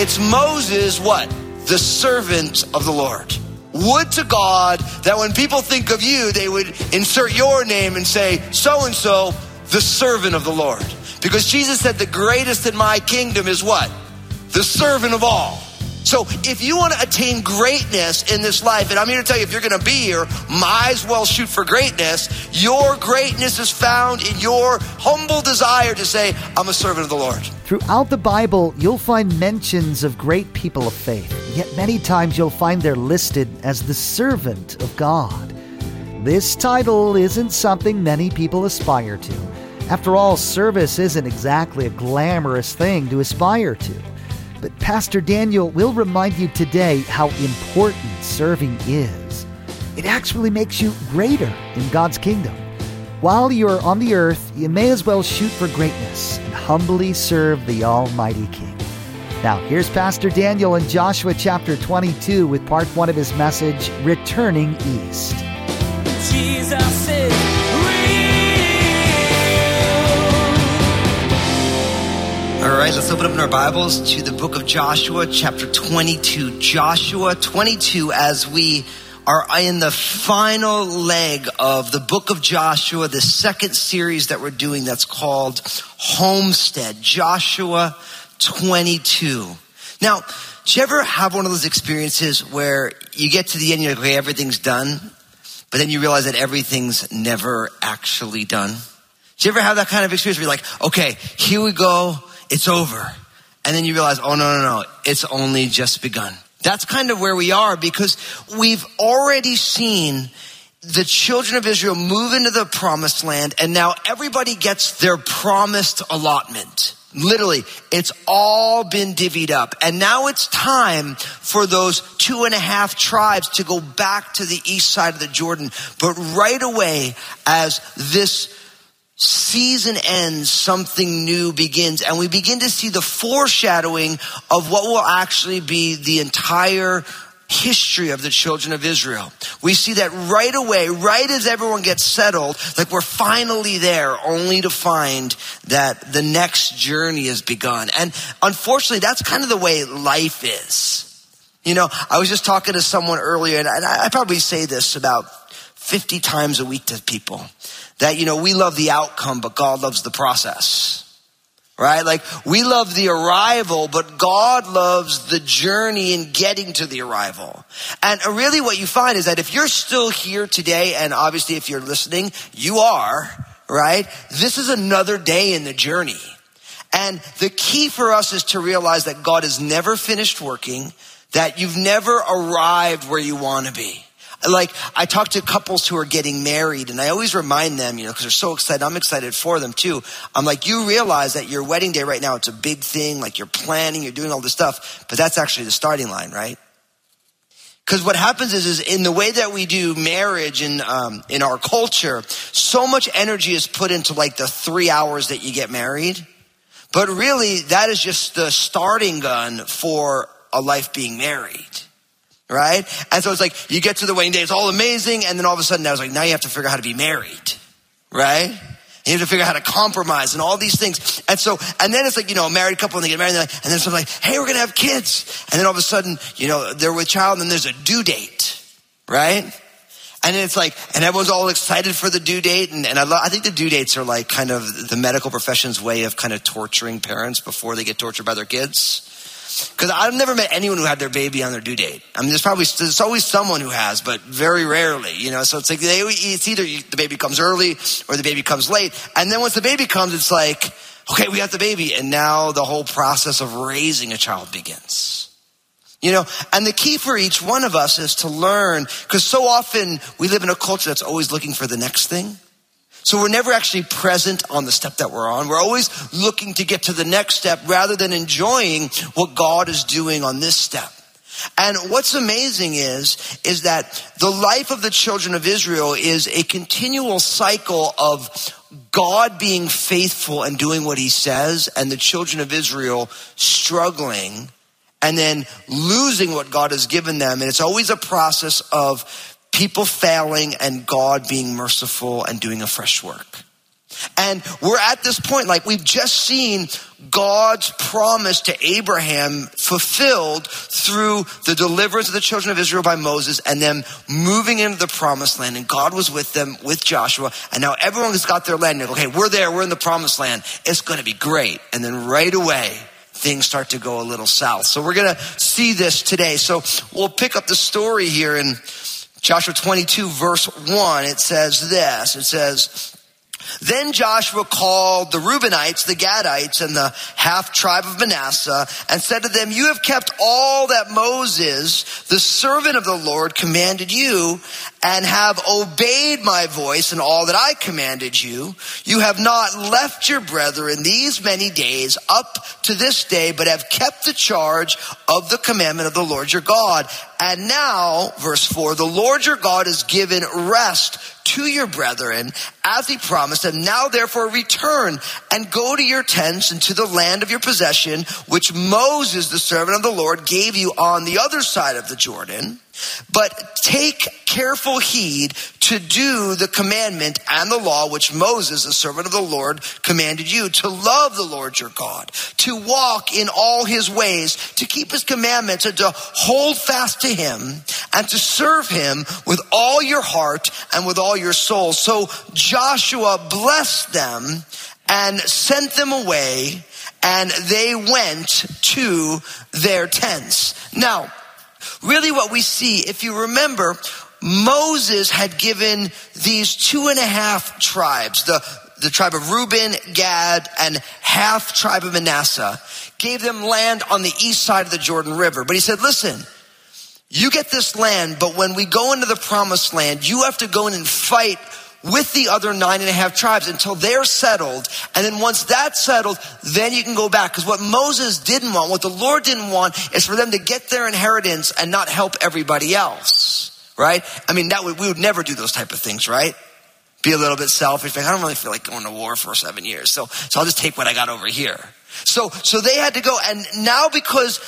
It's Moses, what? The servant of the Lord. Would to God that when people think of you, they would insert your name and say, so and so, the servant of the Lord. Because Jesus said, the greatest in my kingdom is what? The servant of all. So if you want to attain greatness in this life, and I'm here to tell you, if you're going to be here, might as well shoot for greatness. Your greatness is found in your humble desire to say, I'm a servant of the Lord. Throughout the Bible, you'll find mentions of great people of faith, yet many times you'll find they're listed as the servant of God. This title isn't something many people aspire to. After all, service isn't exactly a glamorous thing to aspire to. But Pastor Daniel will remind you today how important serving is. It actually makes you greater in God's kingdom. While you're on the earth, you may as well shoot for greatness and humbly serve the Almighty King. Now, here's Pastor Daniel in Joshua chapter 22 with part one of his message, Returning East. Jesus All right, let's open up our Bibles to the book of Joshua, chapter 22. Joshua 22, as we are in the final leg of the book of Joshua, the second series that we're doing that's called Homestead. Joshua 22. Now, do you ever have one of those experiences where you get to the end, you're like, okay, everything's done, but then you realize that everything's never actually done? Do you ever have that kind of experience where you're like, okay, here we go, it's over. And then you realize, oh, no, no, no, it's only just begun. That's kind of where we are because we've already seen the children of Israel move into the promised land and now everybody gets their promised allotment. Literally, it's all been divvied up. And now it's time for those two and a half tribes to go back to the east side of the Jordan. But right away, as this season ends, something new begins. And we begin to see the foreshadowing of what will actually be the entire history of the children of Israel. We see that right away, right as everyone gets settled, like we're finally there, only to find that the next journey has begun. And unfortunately, that's kind of the way life is. You know, I was just talking to someone earlier, and I, I probably say this about 50 times a week to people that, you know, we love the outcome, but God loves the process. Right? Like we love the arrival, but God loves the journey in getting to the arrival. And really what you find is that if you're still here today, and obviously if you're listening, you are, right? This is another day in the journey. And the key for us is to realize that God is never finished working, that you've never arrived where you want to be. Like, I talk to couples who are getting married and I always remind them, you know, because they're so excited. I'm excited for them too. I'm like, you realize that your wedding day right now, it's a big thing. Like, you're planning, you're doing all this stuff, but that's actually the starting line, right? Because what happens is, is in the way that we do marriage in um, in our culture, so much energy is put into like the three hours that you get married, but really that is just the starting gun for a life being married right? And so it's like you get to the wedding day, it's all amazing, and then all of a sudden I was like, now you have to figure out how to be married, right? You have to figure out how to compromise and all these things. And so, and then it's like, you know, a married couple and they get married and, like, and then someone's like, hey, we're going to have kids. And then all of a sudden, you know, they're with child and then there's a due date, right? And it's like, and everyone's all excited for the due date. And, and I, I think the due dates are like kind of the medical profession's way of kind of torturing parents before they get tortured by their kids. Because I've never met anyone who had their baby on their due date. I mean, there's probably, there's always someone who has, but very rarely, you know? So it's like, they, it's either the baby comes early or the baby comes late. And then once the baby comes, it's like, okay, we got the baby. And now the whole process of raising a child begins. You know, and the key for each one of us is to learn, because so often we live in a culture that's always looking for the next thing. So we're never actually present on the step that we're on. We're always looking to get to the next step rather than enjoying what God is doing on this step. And what's amazing is, is that the life of the children of Israel is a continual cycle of God being faithful and doing what he says, and the children of Israel struggling and then losing what God has given them. And it's always a process of people failing and God being merciful and doing a fresh work. And we're at this point, like we've just seen God's promise to Abraham fulfilled through the deliverance of the children of Israel by Moses and them moving into the promised land. And God was with them, with Joshua. And now everyone has got their land. Okay, we're there. We're in the promised land. It's going to be great. And then right away, things start to go a little south. So we're going to see this today. So we'll pick up the story here in Joshua 22 verse 1. It says this. It says, then Joshua called the Reubenites, the Gadites, and the half tribe of Manasseh and said to them, you have kept all that Moses, the servant of the Lord, commanded you and have obeyed my voice and all that I commanded you. You have not left your brethren these many days up to this day, but have kept the charge of the commandment of the Lord your God. And now, verse four, the Lord your God has given rest to your brethren as he promised. And now therefore return and go to your tents and to the land of your possession, which Moses, the servant of the Lord, gave you on the other side of the Jordan. But take careful heed to do the commandment and the law which Moses, the servant of the Lord, commanded you to love the Lord your God, to walk in all his ways, to keep his commandments and to hold fast to him and to serve him with all your heart and with all your soul. So Joshua blessed them and sent them away and they went to their tents. Now, really what we see, if you remember, Moses had given these two and a half tribes, the, the tribe of Reuben, Gad, and half tribe of Manasseh, gave them land on the east side of the Jordan River. But he said, listen, you get this land, but when we go into the promised land, you have to go in and fight with the other nine and a half tribes until they're settled. And then once that's settled, then you can go back. Because what Moses didn't want, what the Lord didn't want, is for them to get their inheritance and not help everybody else. Right? I mean, that would, we would never do those type of things, right? Be a little bit selfish. Like, I don't really feel like going to war for seven years. So, so I'll just take what I got over here. So, so they had to go. And now because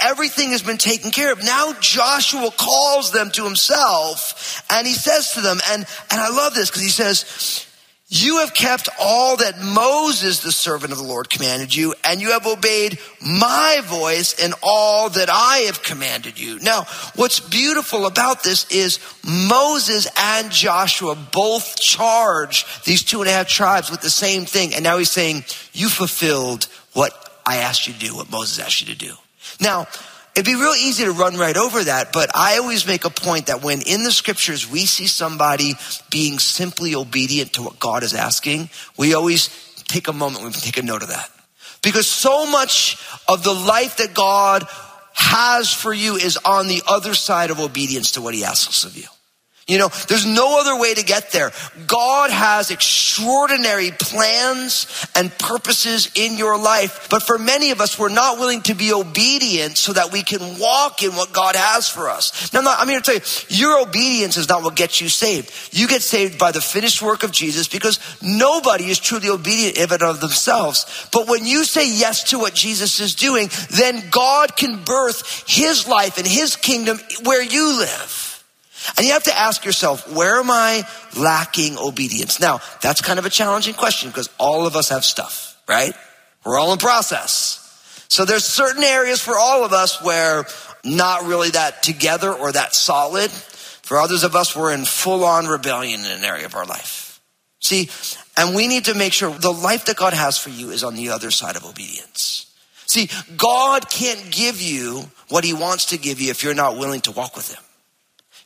everything has been taken care of, now Joshua calls them to himself and he says to them, and, and I love this because he says, you have kept all that Moses, the servant of the Lord, commanded you, and you have obeyed my voice in all that I have commanded you. Now, what's beautiful about this is Moses and Joshua both charge these two and a half tribes with the same thing. And now he's saying, you fulfilled what I asked you to do, what Moses asked you to do. Now, It'd be real easy to run right over that, but I always make a point that when in the scriptures we see somebody being simply obedient to what God is asking, we always take a moment, we take a note of that. Because so much of the life that God has for you is on the other side of obedience to what he asks of you. You know, there's no other way to get there. God has extraordinary plans and purposes in your life. But for many of us, we're not willing to be obedient so that we can walk in what God has for us. Now, I'm, not, I'm here to tell you, your obedience is not what gets you saved. You get saved by the finished work of Jesus because nobody is truly obedient in and of themselves. But when you say yes to what Jesus is doing, then God can birth his life and his kingdom where you live. And you have to ask yourself, where am I lacking obedience? Now, that's kind of a challenging question because all of us have stuff, right? We're all in process. So there's certain areas for all of us where not really that together or that solid. For others of us, we're in full on rebellion in an area of our life. See, and we need to make sure the life that God has for you is on the other side of obedience. See, God can't give you what he wants to give you if you're not willing to walk with him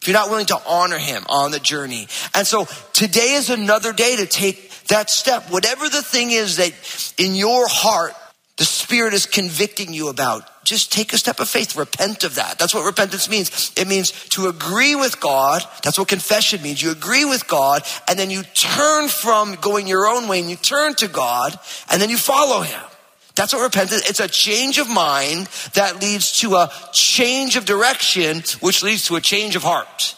if you're not willing to honor him on the journey. And so today is another day to take that step. Whatever the thing is that in your heart, the Spirit is convicting you about, just take a step of faith. Repent of that. That's what repentance means. It means to agree with God. That's what confession means. You agree with God and then you turn from going your own way and you turn to God and then you follow Him. That's what repentance, it's a change of mind that leads to a change of direction, which leads to a change of heart.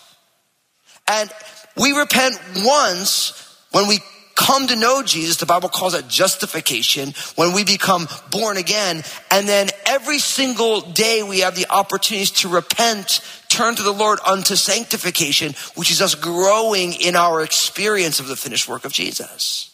And we repent once when we come to know Jesus, the Bible calls that justification, when we become born again. And then every single day we have the opportunities to repent, turn to the Lord unto sanctification, which is us growing in our experience of the finished work of Jesus.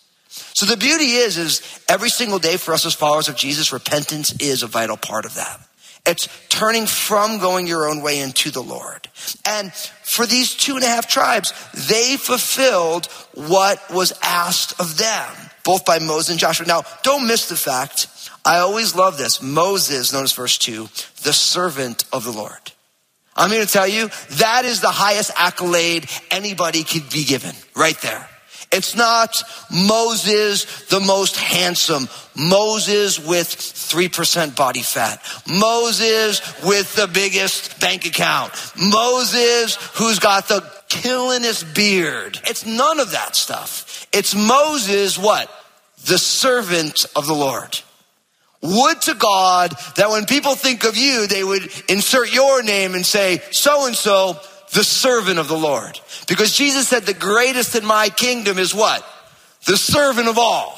So the beauty is, is every single day for us as followers of Jesus, repentance is a vital part of that. It's turning from going your own way into the Lord. And for these two and a half tribes, they fulfilled what was asked of them, both by Moses and Joshua. Now, don't miss the fact, I always love this. Moses, notice verse two, the servant of the Lord. I'm here to tell you, that is the highest accolade anybody could be given, right there. It's not Moses, the most handsome. Moses with 3% body fat. Moses with the biggest bank account. Moses who's got the killingest beard. It's none of that stuff. It's Moses, what? The servant of the Lord. Would to God that when people think of you, they would insert your name and say, so and so, the servant of the Lord. Because Jesus said the greatest in my kingdom is what? The servant of all.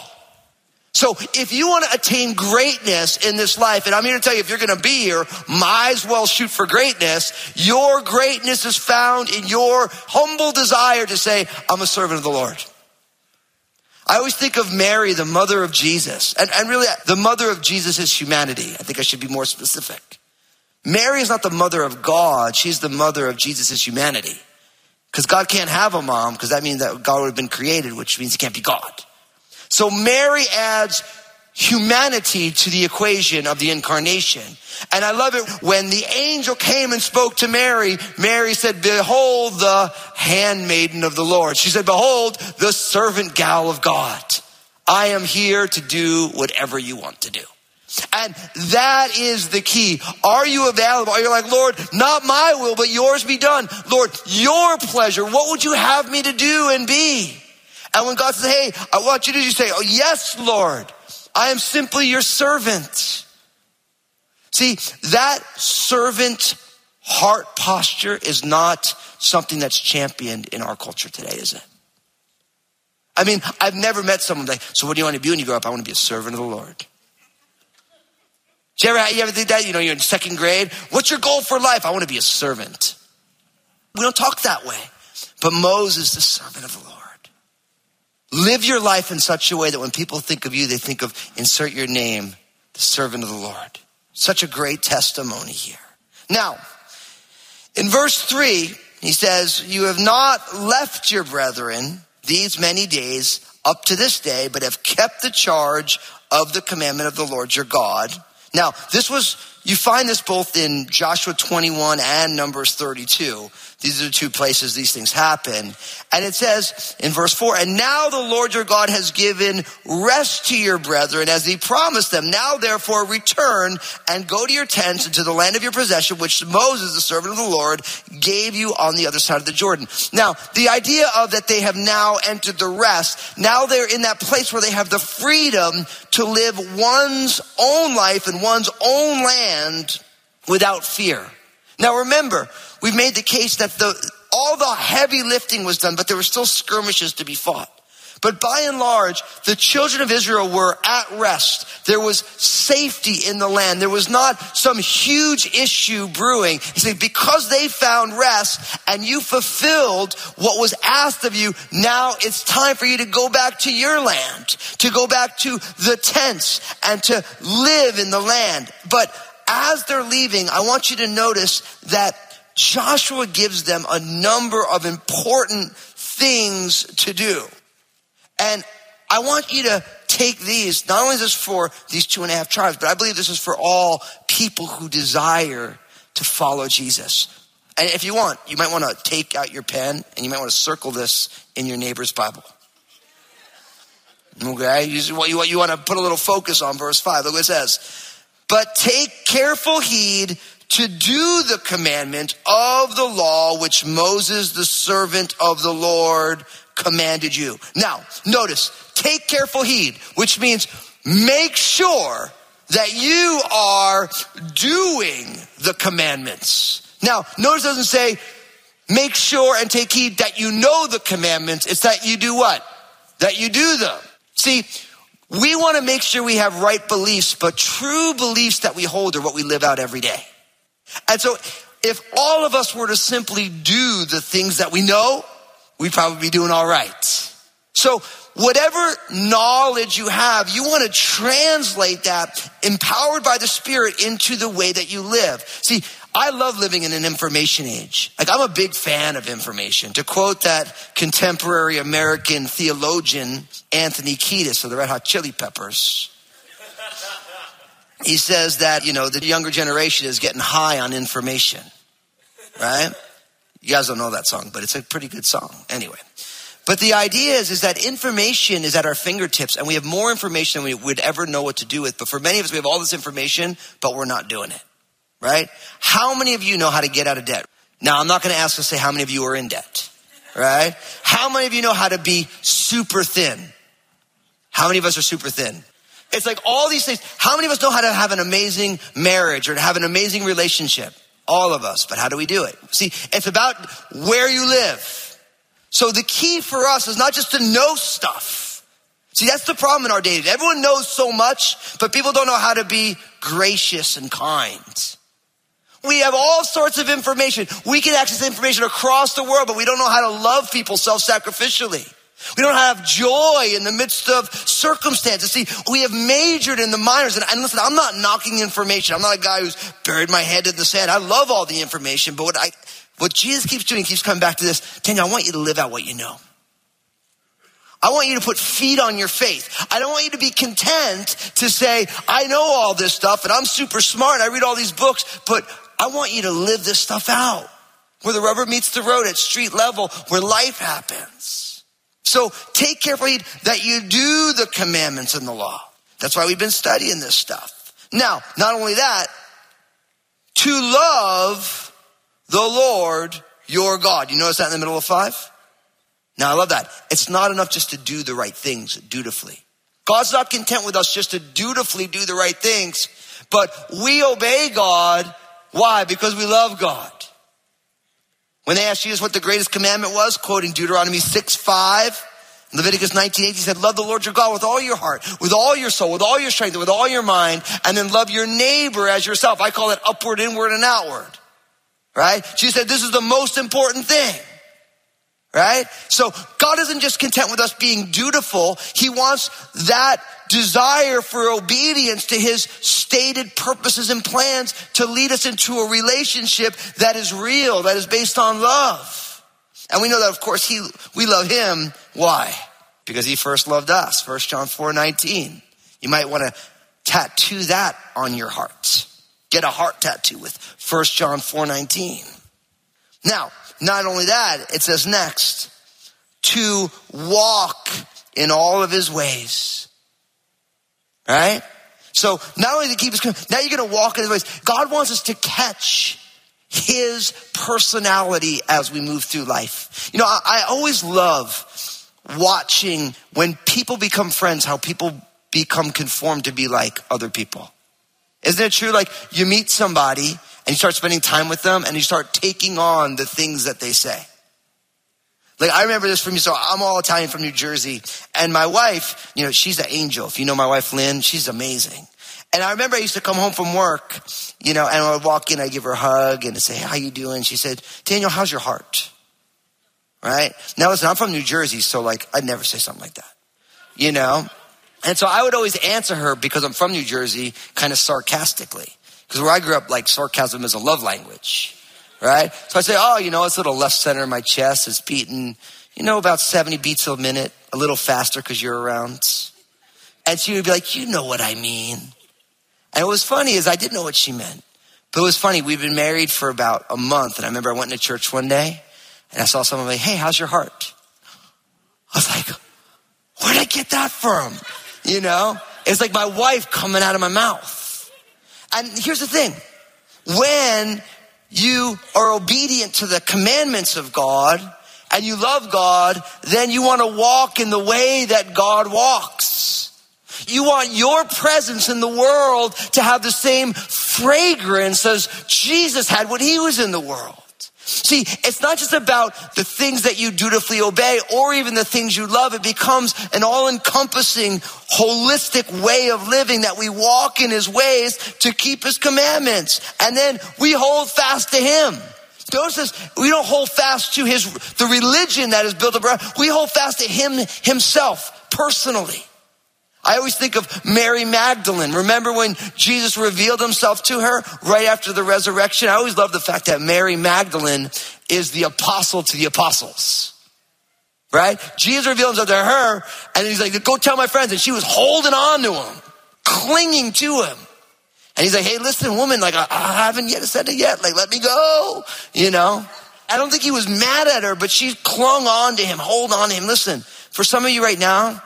So if you want to attain greatness in this life, and I'm here to tell you, if you're going to be here, might as well shoot for greatness. Your greatness is found in your humble desire to say, I'm a servant of the Lord. I always think of Mary, the mother of Jesus, and, and really the mother of Jesus' is humanity. I think I should be more specific. Mary is not the mother of God, she's the mother of Jesus' humanity. Because God can't have a mom, because that means that God would have been created, which means he can't be God. So Mary adds humanity to the equation of the incarnation. And I love it when the angel came and spoke to Mary, Mary said, behold the handmaiden of the Lord. She said, behold the servant gal of God. I am here to do whatever you want to do. And that is the key. Are you available? Are you like, Lord, not my will, but yours be done? Lord, your pleasure. What would you have me to do and be? And when God says, hey, I want you to do, you say, oh, yes, Lord. I am simply your servant. See, that servant heart posture is not something that's championed in our culture today, is it? I mean, I've never met someone like, so what do you want to be when you grow up? I want to be a servant of the Lord. Do you ever, you ever think that? You know, you're in second grade. What's your goal for life? I want to be a servant. We don't talk that way. But Moses, the servant of the Lord. Live your life in such a way that when people think of you, they think of insert your name, the servant of the Lord. Such a great testimony here. Now, in verse three, he says, you have not left your brethren these many days up to this day, but have kept the charge of the commandment of the Lord your God now, this was, you find this both in Joshua 21 and Numbers 32. These are the two places these things happen. And it says in verse 4, and now the Lord your God has given rest to your brethren as he promised them. Now therefore return and go to your tents and to the land of your possession, which Moses, the servant of the Lord, gave you on the other side of the Jordan. Now, the idea of that they have now entered the rest, now they're in that place where they have the freedom to live one's own life in one's own land without fear. Now remember, we've made the case that the, all the heavy lifting was done, but there were still skirmishes to be fought. But by and large, the children of Israel were at rest. There was safety in the land. There was not some huge issue brewing. He said, because they found rest and you fulfilled what was asked of you, now it's time for you to go back to your land, to go back to the tents and to live in the land. But as they're leaving, I want you to notice that Joshua gives them a number of important things to do. And I want you to take these, not only is this for these two and a half tribes, but I believe this is for all people who desire to follow Jesus. And if you want, you might want to take out your pen and you might want to circle this in your neighbor's Bible. Okay, you, you, you want to put a little focus on verse 5. Look what it says. But take careful heed to do the commandment of the law which Moses, the servant of the Lord, commanded you. Now, notice, take careful heed, which means make sure that you are doing the commandments. Now, notice doesn't say make sure and take heed that you know the commandments. It's that you do what? that you do them. See, we want to make sure we have right beliefs, but true beliefs that we hold are what we live out every day. And so if all of us were to simply do the things that we know, we'd probably be doing all right. So whatever knowledge you have, you want to translate that empowered by the Spirit into the way that you live. See, I love living in an information age. Like, I'm a big fan of information. To quote that contemporary American theologian, Anthony Kiedis of the Red Hot Chili Peppers, he says that, you know, the younger generation is getting high on information, right? You guys don't know that song, but it's a pretty good song. Anyway. But the idea is, is that information is at our fingertips and we have more information than we would ever know what to do with. But for many of us, we have all this information, but we're not doing it, right? How many of you know how to get out of debt? Now, I'm not going to ask to say how many of you are in debt, right? How many of you know how to be super thin? How many of us are super thin? It's like all these things. How many of us know how to have an amazing marriage or to have an amazing relationship? All of us. But how do we do it? See, it's about where you live. So the key for us is not just to know stuff. See, that's the problem in our day. Everyone knows so much, but people don't know how to be gracious and kind. We have all sorts of information. We can access information across the world, but we don't know how to love people self-sacrificially. We don't have joy in the midst of circumstances. See, we have majored in the minors. And, and, listen, I'm not knocking information. I'm not a guy who's buried my head in the sand. I love all the information. But what I, what Jesus keeps doing, keeps coming back to this. Daniel, I want you to live out what you know. I want you to put feet on your faith. I don't want you to be content to say, I know all this stuff and I'm super smart. I read all these books, but I want you to live this stuff out where the rubber meets the road at street level, where life happens. So take careful heed that you do the commandments and the law. That's why we've been studying this stuff. Now, not only that, to love the Lord your God. You notice that in the middle of five? Now I love that. It's not enough just to do the right things dutifully. God's not content with us just to dutifully do the right things, but we obey God. Why? Because we love God. When they asked Jesus what the greatest commandment was, quoting Deuteronomy 6 5, Leviticus 19 8, he said, Love the Lord your God with all your heart, with all your soul, with all your strength, with all your mind, and then love your neighbor as yourself. I call it upward, inward, and outward. Right? Jesus said, This is the most important thing. Right? So God isn't just content with us being dutiful. He wants that desire for obedience to his stated purposes and plans to lead us into a relationship that is real, that is based on love. And we know that of course he, we love him. Why? Because he first loved us. 1 John 4, 19. You might want to tattoo that on your heart. Get a heart tattoo with 1 John 4, 19. Now, not only that, it says next, to walk in all of his ways. Right? So not only to keep his, now you're going to walk in his ways. God wants us to catch his personality as we move through life. You know, I, I always love watching when people become friends, how people become conformed to be like other people. Isn't it true? Like you meet somebody and you start spending time with them and you start taking on the things that they say. Like I remember this from you. So I'm all Italian from New Jersey and my wife, you know, she's an angel. If you know my wife, Lynn, she's amazing. And I remember I used to come home from work, you know, and I would walk in, I'd give her a hug and I'd say, how you doing? She said, Daniel, how's your heart? Right? Now listen, I'm from New Jersey, so like I'd never say something like that, you know? And so I would always answer her because I'm from New Jersey kind of sarcastically. Because where I grew up, like sarcasm is a love language, right? So I say, oh, you know, it's a little left center of my chest is beating, you know, about 70 beats a minute, a little faster because you're around. And she would be like, you know what I mean. And what was funny is I didn't know what she meant. But it was funny. We'd been married for about a month. And I remember I went into church one day and I saw someone like, hey, how's your heart? I was like, where'd I get that from? You know, it's like my wife coming out of my mouth. And here's the thing. When you are obedient to the commandments of God and you love God, then you want to walk in the way that God walks. You want your presence in the world to have the same fragrance as Jesus had when he was in the world. See, it's not just about the things that you dutifully obey or even the things you love. It becomes an all encompassing, holistic way of living that we walk in his ways to keep his commandments. And then we hold fast to him. Notice we don't hold fast to his, the religion that is built around. We hold fast to him himself personally. I always think of Mary Magdalene. Remember when Jesus revealed himself to her right after the resurrection? I always love the fact that Mary Magdalene is the apostle to the apostles. Right? Jesus revealed himself to her and he's like, go tell my friends. And she was holding on to him, clinging to him. And he's like, hey, listen, woman, like, I, I haven't yet said it yet. Like, let me go. You know? I don't think he was mad at her, but she clung on to him, hold on to him. Listen, for some of you right now,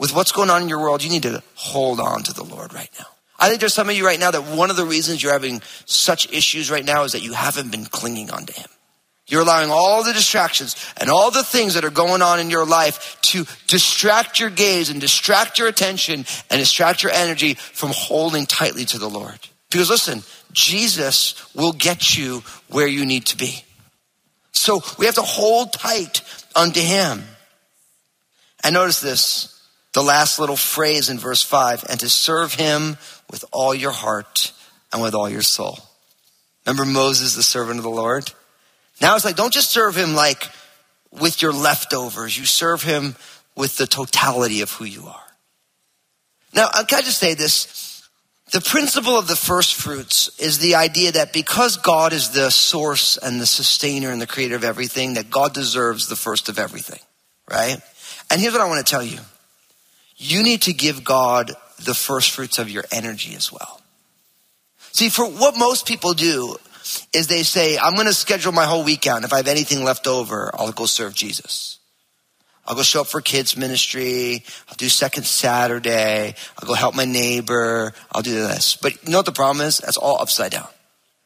with what's going on in your world, you need to hold on to the Lord right now. I think there's some of you right now that one of the reasons you're having such issues right now is that you haven't been clinging on to Him. You're allowing all the distractions and all the things that are going on in your life to distract your gaze and distract your attention and distract your energy from holding tightly to the Lord. Because listen, Jesus will get you where you need to be. So we have to hold tight unto Him. And notice this the last little phrase in verse 5 and to serve him with all your heart and with all your soul. Remember Moses, the servant of the Lord? Now it's like, don't just serve him like with your leftovers. You serve him with the totality of who you are. Now, uh, can I just say this? The principle of the first fruits is the idea that because God is the source and the sustainer and the creator of everything, that God deserves the first of everything, right? And here's what I want to tell you you need to give God the first fruits of your energy as well. See, for what most people do is they say, I'm going to schedule my whole weekend. If I have anything left over, I'll go serve Jesus. I'll go show up for kids ministry. I'll do second Saturday. I'll go help my neighbor. I'll do this. But you know what the problem is? That's all upside down.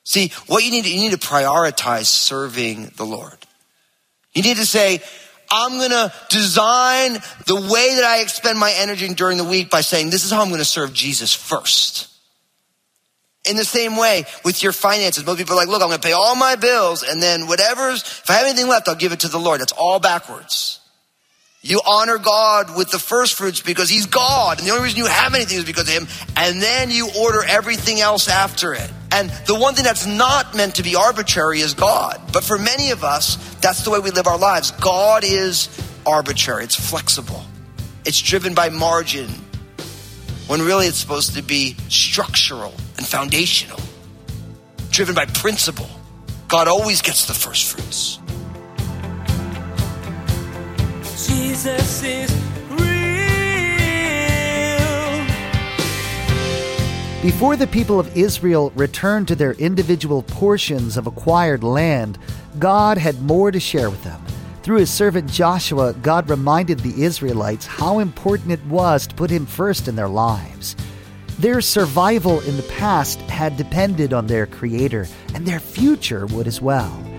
See, what you need you need to prioritize serving the Lord. You need to say, I'm going to design the way that I expend my energy during the week by saying, this is how I'm going to serve Jesus first. In the same way with your finances, most people are like, look, I'm going to pay all my bills and then whatever's, if I have anything left, I'll give it to the Lord. That's all backwards. You honor God with the first fruits because He's God. And the only reason you have anything is because of Him. And then you order everything else after it. And the one thing that's not meant to be arbitrary is God. But for many of us, that's the way we live our lives. God is arbitrary, it's flexible, it's driven by margin, when really it's supposed to be structural and foundational, driven by principle. God always gets the first fruits. Jesus is real. Before the people of Israel returned to their individual portions of acquired land, God had more to share with them. Through his servant Joshua, God reminded the Israelites how important it was to put him first in their lives. Their survival in the past had depended on their Creator, and their future would as well.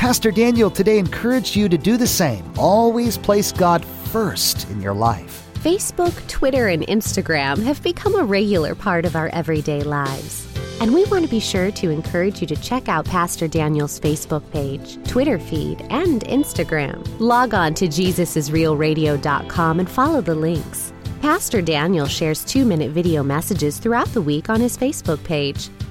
Pastor Daniel today encouraged you to do the same. Always place God first in your life. Facebook, Twitter, and Instagram have become a regular part of our everyday lives. And we want to be sure to encourage you to check out Pastor Daniel's Facebook page, Twitter feed, and Instagram. Log on to JesusIsRealRadio.com and follow the links. Pastor Daniel shares two minute video messages throughout the week on his Facebook page.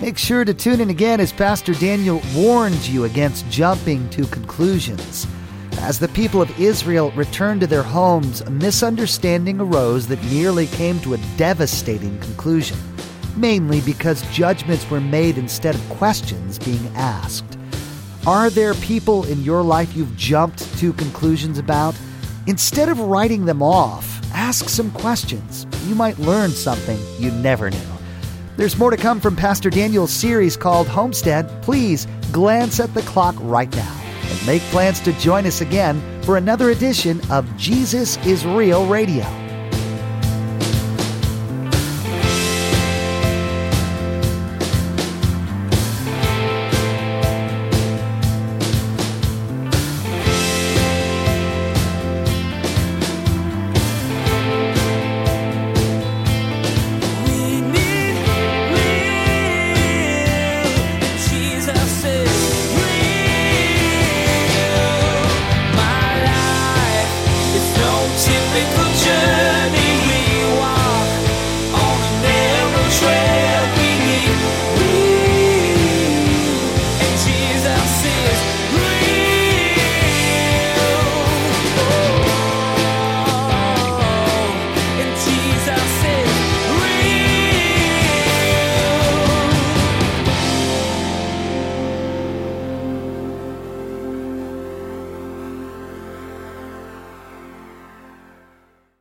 Make sure to tune in again as Pastor Daniel warns you against jumping to conclusions. As the people of Israel returned to their homes, a misunderstanding arose that nearly came to a devastating conclusion, mainly because judgments were made instead of questions being asked. Are there people in your life you've jumped to conclusions about? Instead of writing them off, ask some questions. You might learn something you never knew. There's more to come from Pastor Daniel's series called Homestead. Please glance at the clock right now and make plans to join us again for another edition of Jesus is Real Radio.